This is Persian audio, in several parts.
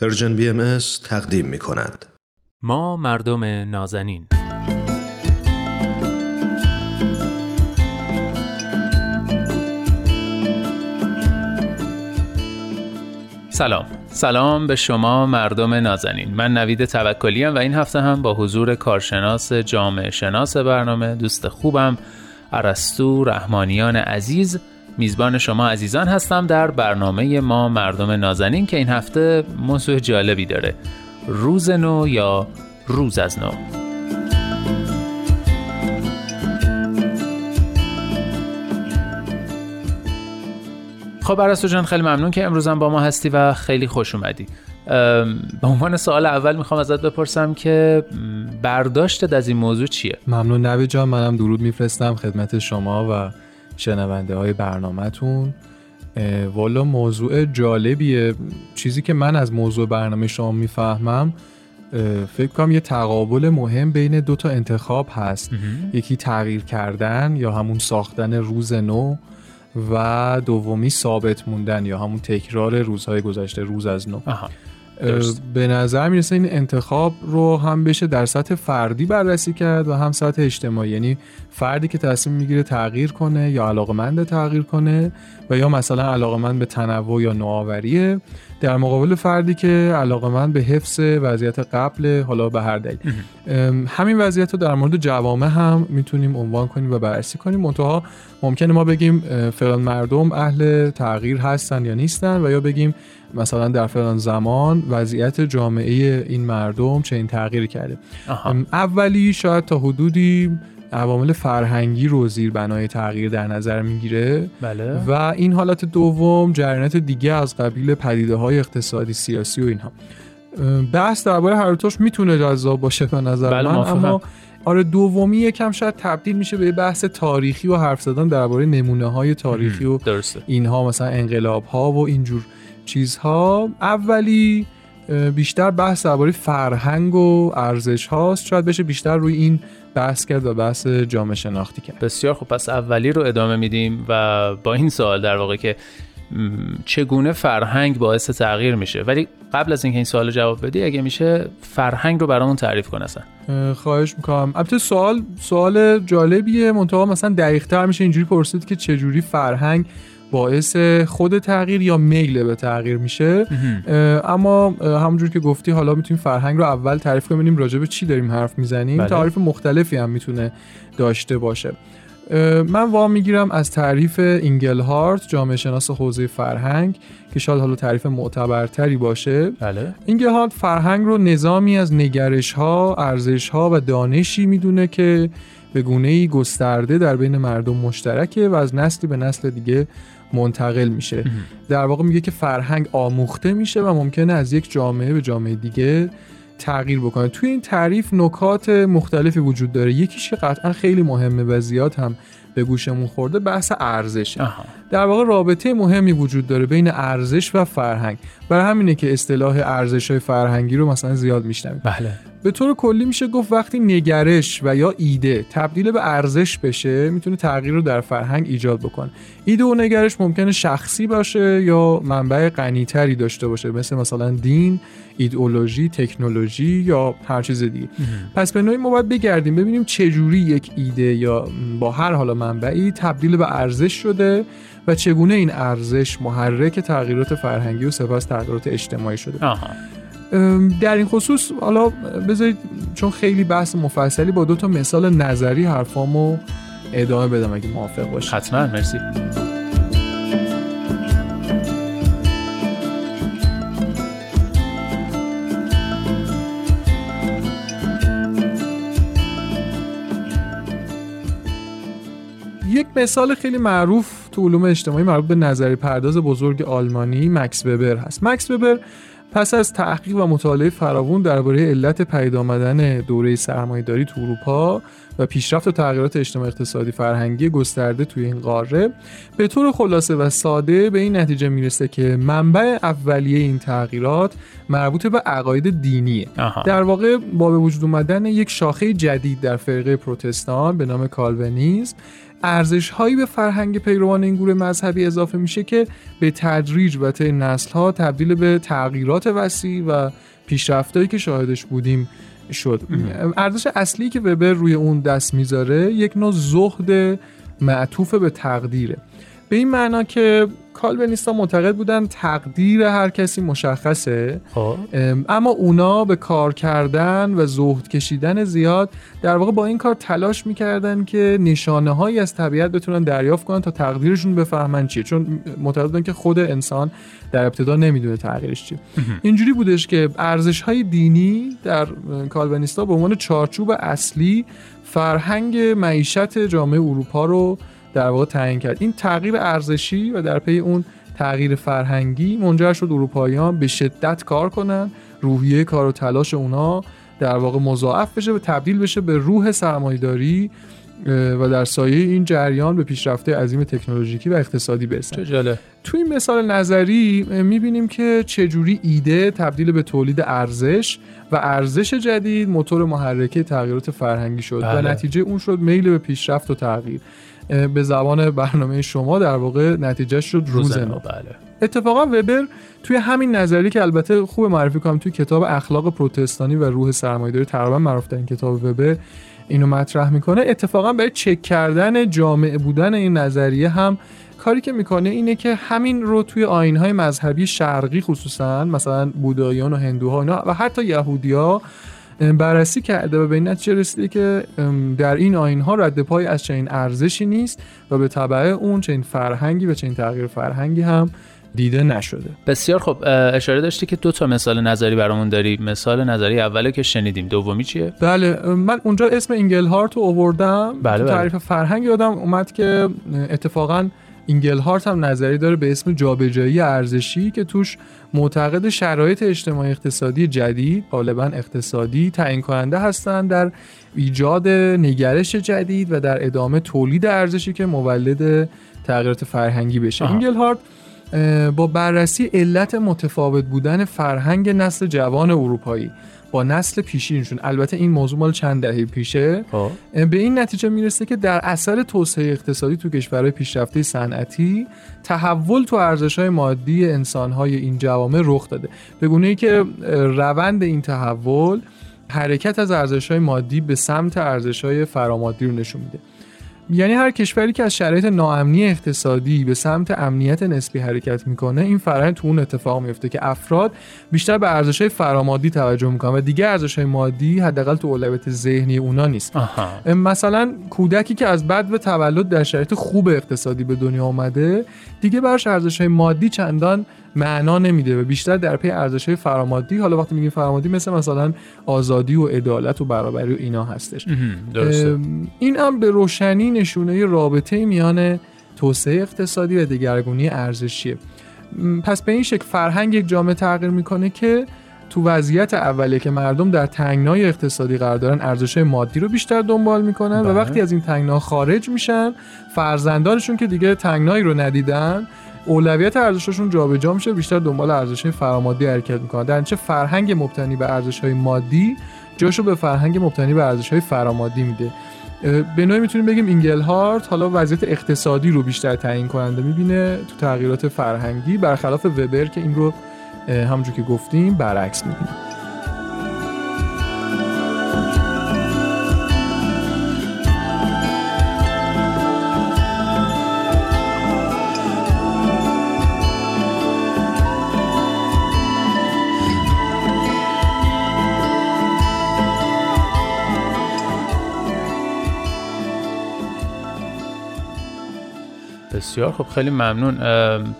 پرژن بی تقدیم می کند. ما مردم نازنین. سلام. سلام به شما مردم نازنین. من نوید توکلی و این هفته هم با حضور کارشناس جامعه شناس برنامه دوست خوبم ارسطو رحمانیان عزیز میزبان شما عزیزان هستم در برنامه ما مردم نازنین که این هفته موضوع جالبی داره. روز نو یا روز از نو. خب ارسطو جان خیلی ممنون که امروزم با ما هستی و خیلی خوش اومدی. به عنوان سوال اول می‌خوام ازت بپرسم که برداشتت از این موضوع چیه؟ ممنون نوید جان منم درود میفرستم خدمت شما و شنونده های برنامهتون والا موضوع جالبیه. چیزی که من از موضوع برنامه شما می‌فهمم فکر کنم یه تقابل مهم بین دو تا انتخاب هست. یکی تغییر کردن یا همون ساختن روز نو و دومی ثابت موندن یا همون تکرار روزهای گذشته روز از نو. به نظر می‌رسه این انتخاب رو هم بشه در سطح فردی بررسی کرد و هم سطح اجتماعی. یعنی فردی که تصمیم می‌گیره تغییر کنه یا علاقمند تغییر کنه و یا مثلا علاقمند به تنوع یا نوآوریه. در مقابل فردی که علاقمند به حفظ وضعیت قبل حالا به هر دلیل. همین وضعیت رو در مورد جوامع هم می‌تونیم عنوان کنیم و بررسی کنیم. منتها ممکنه ما بگیم فلان مردم اهل تغییر هستن یا نیستن و یا بگیم مثلا در فلان زمان وضعیت جامعه این مردم چه این تغییر کرده. اولی شاید تا حدودی عوامل فرهنگی رو زیر بنای تغییر در نظر می‌گیره. بله. و این حالت دوم جریانات دیگه از قبیل پدیده های اقتصادی سیاسی و اینها. بحث درباره هر دوتاش می‌تونه جذاب باشه به نظر بله من اما آره دومی یکم شاید تبدیل میشه به بحث تاریخی و حرف زدن درباره نمونه های تاریخی و درسته. اینها مثلا انقلاب ها و اینجور. چیزها. اولی بیشتر بحث درباره فرهنگ و ارزش هاست. شاید بشه بیشتر روی این بحث کرد و بحث جامعه شناختی کرد. بسیار خوب. پس اولی رو ادامه میدیم و با این سوال در واقع که چگونه فرهنگ باعث تغییر میشه؟ ولی قبل از اینکه این سوال جواب بدی اگه میشه فرهنگ رو برامون تعریف کن اصلا. خواهش می‌کنم. البته سوال سوال جالبیه. منتها مثلا دقیق تر میشه اینجوری پرسید که چجوری فرهنگ باعث خود تغییر یا میل به تغییر میشه. اما همونجور که گفتی حالا می‌تونیم فرهنگ رو اول تعریف کنیم ببینیم راجع به چی داریم حرف می‌زنیم. بله. تعریف مختلفی هم می‌تونه داشته باشه. من وام می‌گیرم از تعریف اینگلهارت جامعه شناس حوزه فرهنگ که شاید حالا تعریف معتبرتری باشه. بله. اینگلهارت فرهنگ رو نظامی از نگرش ها ارزش ها و دانشی می‌دونه که به گونه ای گسترده در بین مردم مشترکه و از نسلی به نسل دیگه منتقل میشه. در واقع میگه که فرهنگ آموخته میشه و ممکنه از یک جامعه به جامعه دیگه تغییر بکنه. توی این تعریف نکات مختلفی وجود داره. یکیش که قطعا خیلی مهمه و زیاد هم به گوشمون خورده بحث ارزشه. در واقع رابطه مهمی وجود داره بین ارزش و فرهنگ. برای همینه که اصطلاح ارزش های فرهنگی رو مثلا زیاد میشنویم. بله. به طور کلی میشه گفت وقتی نگرش و یا ایده تبدیل به ارزش بشه می‌تونه تغییر رو در فرهنگ ایجاد بکنه. ایده و نگرش ممکنه شخصی باشه یا منبع غنیتری داشته باشه مثل مثلا دین ایدئولوژی تکنولوژی یا هر چیز دیگه. پس به نوعی ما باید بگردیم ببینیم چجوری یک ایده یا با هر حالا منبعی تبدیل به ارزش شده و چگونه این ارزش محرک تغییرات فرهنگی و سپس تغییرات اجتماعی شده. آها. در این خصوص حالا بذارید چون خیلی بحث مفصلی با دو تا مثال نظری حرفامو ادامه بدم اگه موافق باشید. حتما مرسی. یک مثال خیلی معروف تو علوم اجتماعی مربوط به نظری پرداز بزرگ آلمانی مکس وبر هست. مکس وبر پس از تحقیق و مطالعه فراوون درباره علت پدید آمدن دوره سرمایه‌داری تو اروپا و پیشرفت و تغییرات اجتماعی اقتصادی فرهنگی گسترده توی این قاره به طور خلاصه و ساده به این نتیجه می‌رسه که منبع اولیه این تغییرات مربوط به عقاید دینیه آها. در واقع با به وجود اومدن یک شاخه جدید در فرقه پروتستان به نام کالونیزم ارزش هایی به فرهنگ پیروان این گروه مذهبی اضافه میشه که به تدریج و طی نسل ها تبدیل به تغییرات وسیع و پیشرفتایی که شاهدش بودیم شد. ارزش اصلی که وبر روی اون دست می‌ذاره یک نوع زهد معطوف به تقدیره. به این معنا که کالوینیستا معتقد بودن تقدیر هر کسی مشخصه. خب. ام، اما اونا به کار کردن و زهد کشیدن زیاد در واقع با این کار تلاش می‌کردن که نشانه هایی از طبیعت بتونن دریافت کنن تا تقدیرشون بفهمن چیه. چون معتقد بودن که خود انسان در ابتدا نمی‌دونه تغییرش چیه. اینجوری بودش که ارزش های دینی در کالوینیستا به عنوان چارچوب اصلی فرهنگ معیشت جامعه اروپا رو در واقع تعیین کرد. این تغییر ارزشی و در پی اون تغییر فرهنگی منجر شد اروپاییان به شدت کار کنن روحیه کار و تلاش اونا در واقع مضاعف بشه و تبدیل بشه به روح سرمایه‌داری اه، و در سایه این جریان به پیشرفته عظیم تکنولوژیکی و اقتصادی برسن. چه جالب. توی این مثال نظری می‌بینیم که چجوری ایده تبدیل به تولید ارزش و ارزش جدید موتور محرکه تغییرات فرهنگی شد و بله. نتیجه اون شد میل به پیشرفت و تغییر. به زبان برنامه شما در واقع نتیجه شد روزنو بله. اتفاقا وبر توی همین نظری که البته خوب معرفی کنم توی کتاب اخلاق پروتستانی و روح سرمایه‌داری تقریبا معروف ترین کتاب وبر اینو مطرح می‌کنه. اتفاقا برای چک کردن جامعه بودن این نظریه هم کاری که می‌کنه اینه که همین رو توی آینهای مذهبی شرقی خصوصا مثلا بوداییان و هندوها و حتی یهودیا بررسی کرده و به این نتیجه رسیده که در این آینها رد پای از چنین ارزشی نیست و به تبع اون چنین فرهنگی و چنین تغییر فرهنگی هم دیده نشده. بسیار خب اشاره داشتی که دو تا مثال نظری برامون داری. مثال نظری اوله که شنیدیم. دومی چیه؟ بله من اونجا اسم اینگلهارت رو آوردم. بله، تو بله. تعریف فرهنگ یادم اومد که اتفاقا اینگلهارت هم نظری داره به اسم جابجایی ارزشی که توش معتقد شرایط اجتماعی اقتصادی جدید غالبا اقتصادی تعیین کننده هستند در ایجاد نگرش جدید و در ادامه تولید ارزشی که مولد تغییرات فرهنگی بشه. اینگلهارت با بررسی علت متفاوت بودن فرهنگ نسل جوان اروپایی. با نسل پیشینشون. البته این موضوع مال چند دهه پیشه. خب. به این نتیجه می‌رسه که در اثر توسعه اقتصادی تو کشورهای پیشرفته صنعتی تحول تو ارزش‌های مادی انسان‌های این جوامع رخ داده. به گونه ای که روند این تحول حرکت از ارزش‌های مادی به سمت ارزش‌های فرامادی رو نشون میده. یعنی هر کشوری که از شرایط ناامنی اقتصادی به سمت امنیت نسبی حرکت می‌کنه این فرآیند تو اون اتفاق میفته که افراد بیشتر به ارزش‌های فرامادی توجه می‌کنن و دیگه ارزش‌های مادی حداقل تو اولویت ذهنی اونا نیست. آها. مثلا کودکی که از بعد به تولد در شرایط خوب اقتصادی به دنیا آمده دیگه براش ارزش های مادی چندان معنا نمیده و بیشتر در پی ارزش های فرامادی حالا وقتی میگیم فرامادی مثل مثلا آزادی و عدالت و برابری و اینا هستش. درسته این هم به روشنی نشونه رابطه میان توسعه اقتصادی و دگرگونی ارزشیه پس به این شکل فرهنگ یک جامعه تغییر می‌کنه که تو وضعیت اولیه که مردم در تنگنای اقتصادی قرار دارن ارزش مادی رو بیشتر دنبال می‌کنن و بله. وقتی از این تنگنا خارج میشن فرزندانشون که دیگه تنگنایی رو ندیدن اولویت ارزششون جابجا میشه بیشتر دنبال ارزش فرامادی حرکت می‌کنن. در نتیجه فرهنگ مبتنی به ارزش های مادی جاشو به فرهنگ مبتنی به ارزش های فرامادی میده. به نوعی می‌تونیم بگیم اینگلهارت حالا وضعیت اقتصادی رو بیشتر تعیین کننده می‌بینه تو تغییرات فرهنگی. برخلاف وبر که این رو همونجور که گفتیم برعکس می‌بینه بسیار. خب خیلی ممنون.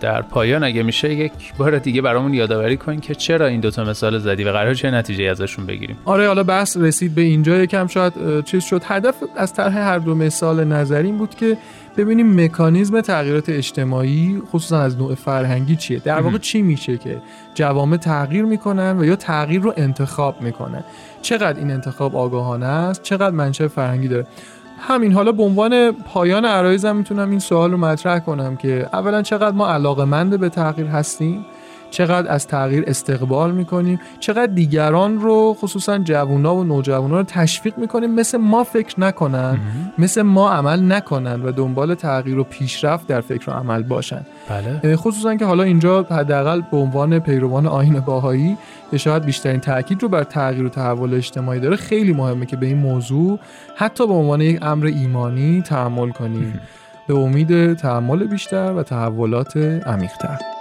در پایان اگه میشه یک بار دیگه برامون یادآوری کن که چرا این دوتا مثال زدی و قرار چه نتیجه ازشون بگیریم. آره حالا بحث رسید به اینجا. یکم شاید چیز شد. هدف از طرح هر دو مثال نظریم بود که ببینیم مکانیزم تغییرات اجتماعی خصوصا از نوع فرهنگی چیه؟ در واقع چی میشه که جوامع تغییر می‌کنن و یا تغییر رو انتخاب می‌کنن؟ چقدر این انتخاب آگاهانه است؟ چقدر منشأ فرهنگی داره؟ همین حالا به عنوان پایان عرایزم می‌تونم این سوال رو مطرح کنم که اولا چقدر ما علاقه به تغییر هستیم؟ چقدر از تغییر استقبال می‌کنیم چقدر دیگران رو خصوصا جوونا و نوجوانا رو تشویق می‌کنیم مثل ما فکر نکنن مثل ما عمل نکنن و دنبال تغییر و پیشرفت در فکر و عمل باشن. بله. خصوصا که حالا اینجا حداقل به عنوان پیروان آین باهایی که شاید بیشترین تاکید رو بر تغییر و تحول اجتماعی داره. خیلی مهمه که به این موضوع حتی به عنوان یک امر ایمانی تحمل کنیم. به امید تحمل بیشتر و تحولات عمیقتر.